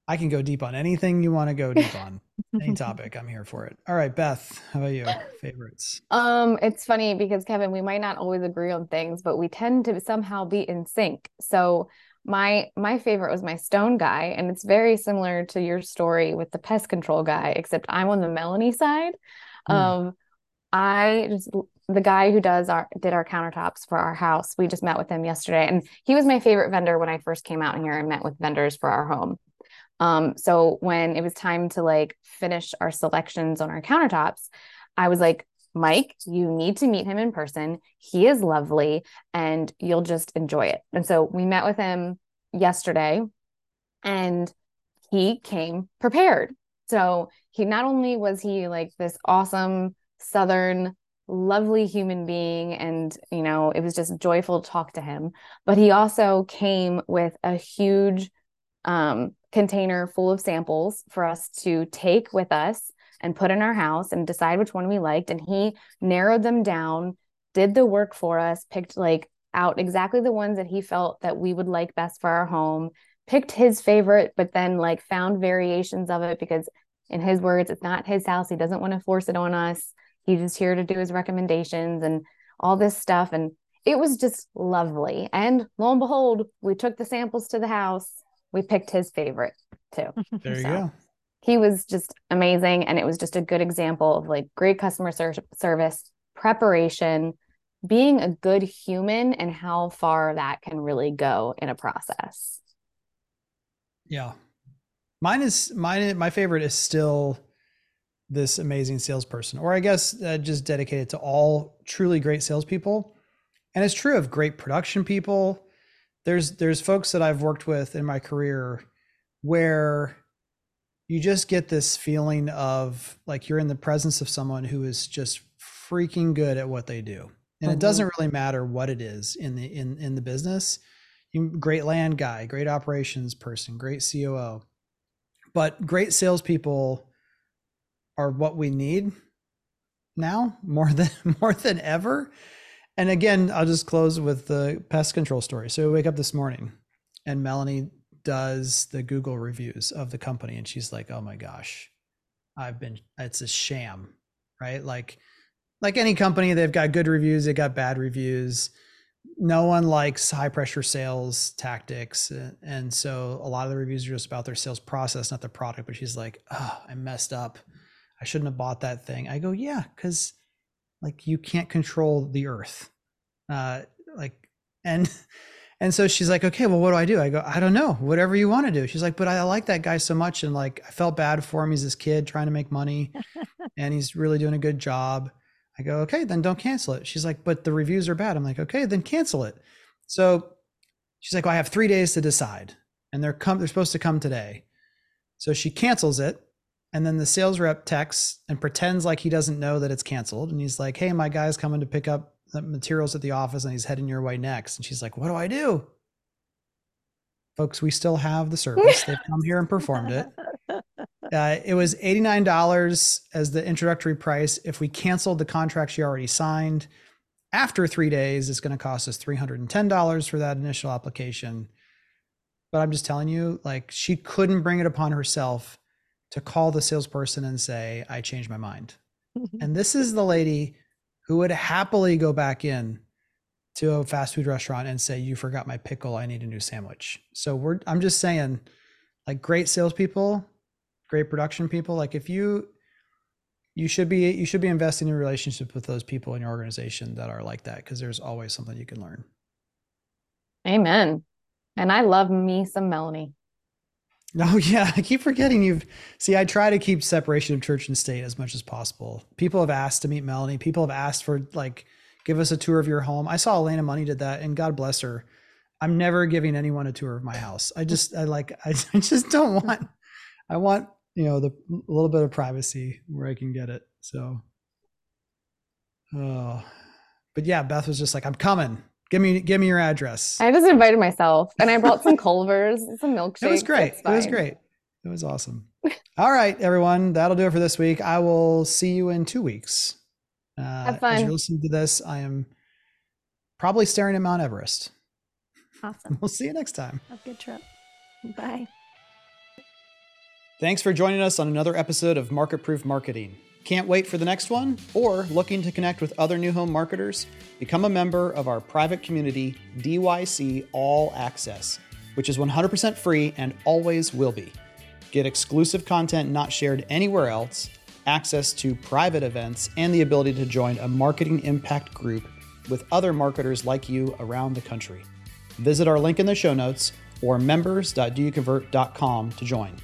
I can go deep on anything you want to go deep on. Any topic, I'm here for it. All right, Beth, how about you? Favorites? Um, it's funny because Kevin, we might not always agree on things, but we tend to somehow be in sync. So my my favorite was my stone guy, and it's very similar to your story with the pest control guy, except I'm on the Melanie side. Hmm. Um, I just the guy who does our did our countertops for our house. We just met with him yesterday, and he was my favorite vendor when I first came out here and met with vendors for our home. Um, so when it was time to like finish our selections on our countertops, I was like, Mike, you need to meet him in person. He is lovely and you'll just enjoy it. And so we met with him yesterday and he came prepared. So he not only was he like this awesome southern lovely human being and you know it was just joyful to talk to him but he also came with a huge um, container full of samples for us to take with us and put in our house and decide which one we liked. And he narrowed them down, did the work for us, picked like out exactly the ones that he felt that we would like best for our home, picked his favorite, but then like found variations of it because in his words, it's not his house. He doesn't want to force it on us. He's just here to do his recommendations and all this stuff. And it was just lovely. And lo and behold, we took the samples to the house we picked his favorite too. There you So, go. he was just amazing. And it was just a good example of like great customer ser- service, preparation, being a good human, and how far that can really go in a process. Yeah. Mine is mine. My favorite is still this amazing salesperson, or I guess uh, just dedicated to all truly great salespeople. And it's true of great production people. There's there's folks that I've worked with in my career where you just get this feeling of like you're in the presence of someone who is just freaking good at what they do. And mm-hmm. it doesn't really matter what it is in the in in the business. You, great land guy great operations person great coo but great salespeople are what we need now more than more than ever and again i'll just close with the pest control story so we wake up this morning and melanie does the Google reviews of the company and she's like, "Oh my gosh. I've been it's a sham." Right? Like like any company, they've got good reviews, they got bad reviews. No one likes high pressure sales tactics. And so a lot of the reviews are just about their sales process, not the product. But she's like, oh, I messed up. I shouldn't have bought that thing. I go, yeah, because like you can't control the earth. Uh, like, and and so she's like, okay, well, what do I do? I go, I don't know, whatever you want to do. She's like, but I like that guy so much. And like, I felt bad for him. He's this kid trying to make money and he's really doing a good job. I go, okay, then don't cancel it. She's like, but the reviews are bad. I'm like, okay, then cancel it. So she's like, well, I have three days to decide. And they're come, they're supposed to come today. So she cancels it. And then the sales rep texts and pretends like he doesn't know that it's canceled. And he's like, hey, my guy's coming to pick up the materials at the office and he's heading your way next. And she's like, What do I do? Folks, we still have the service. They've come here and performed it. Uh, it was $89 as the introductory price. If we canceled the contract she already signed after three days, it's going to cost us $310 for that initial application. But I'm just telling you, like, she couldn't bring it upon herself to call the salesperson and say, I changed my mind. and this is the lady who would happily go back in to a fast food restaurant and say, "You forgot my pickle. I need a new sandwich." So we're I'm just saying, like great salespeople, great production people. Like if you you should be you should be investing in relationships with those people in your organization that are like that because there's always something you can learn. Amen. And I love me some Melanie. Oh yeah, I keep forgetting you've see I try to keep separation of church and state as much as possible. People have asked to meet Melanie. People have asked for like give us a tour of your home. I saw Elena Money did that and God bless her. I'm never giving anyone a tour of my house. I just I like I, I just don't want I want, you know, the a little bit of privacy where I can get it. So oh but yeah, Beth was just like, I'm coming. Give me give me your address. I just invited myself and I brought some Culvers, some milkshakes. It was great. It was great. It was awesome. All right, everyone. That'll do it for this week. I will see you in two weeks. Uh, Have fun. As you listen to this, I am probably staring at Mount Everest. Awesome. We'll see you next time. Have a good trip. Bye. Thanks for joining us on another episode of Market Proof Marketing. Can't wait for the next one? Or looking to connect with other new home marketers? Become a member of our private community, DYC All Access, which is 100% free and always will be. Get exclusive content not shared anywhere else, access to private events, and the ability to join a marketing impact group with other marketers like you around the country. Visit our link in the show notes or members.doyouconvert.com to join.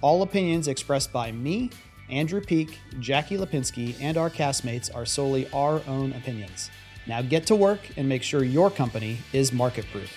All opinions expressed by me Andrew Peak, Jackie Lipinski, and our castmates are solely our own opinions. Now get to work and make sure your company is market proof.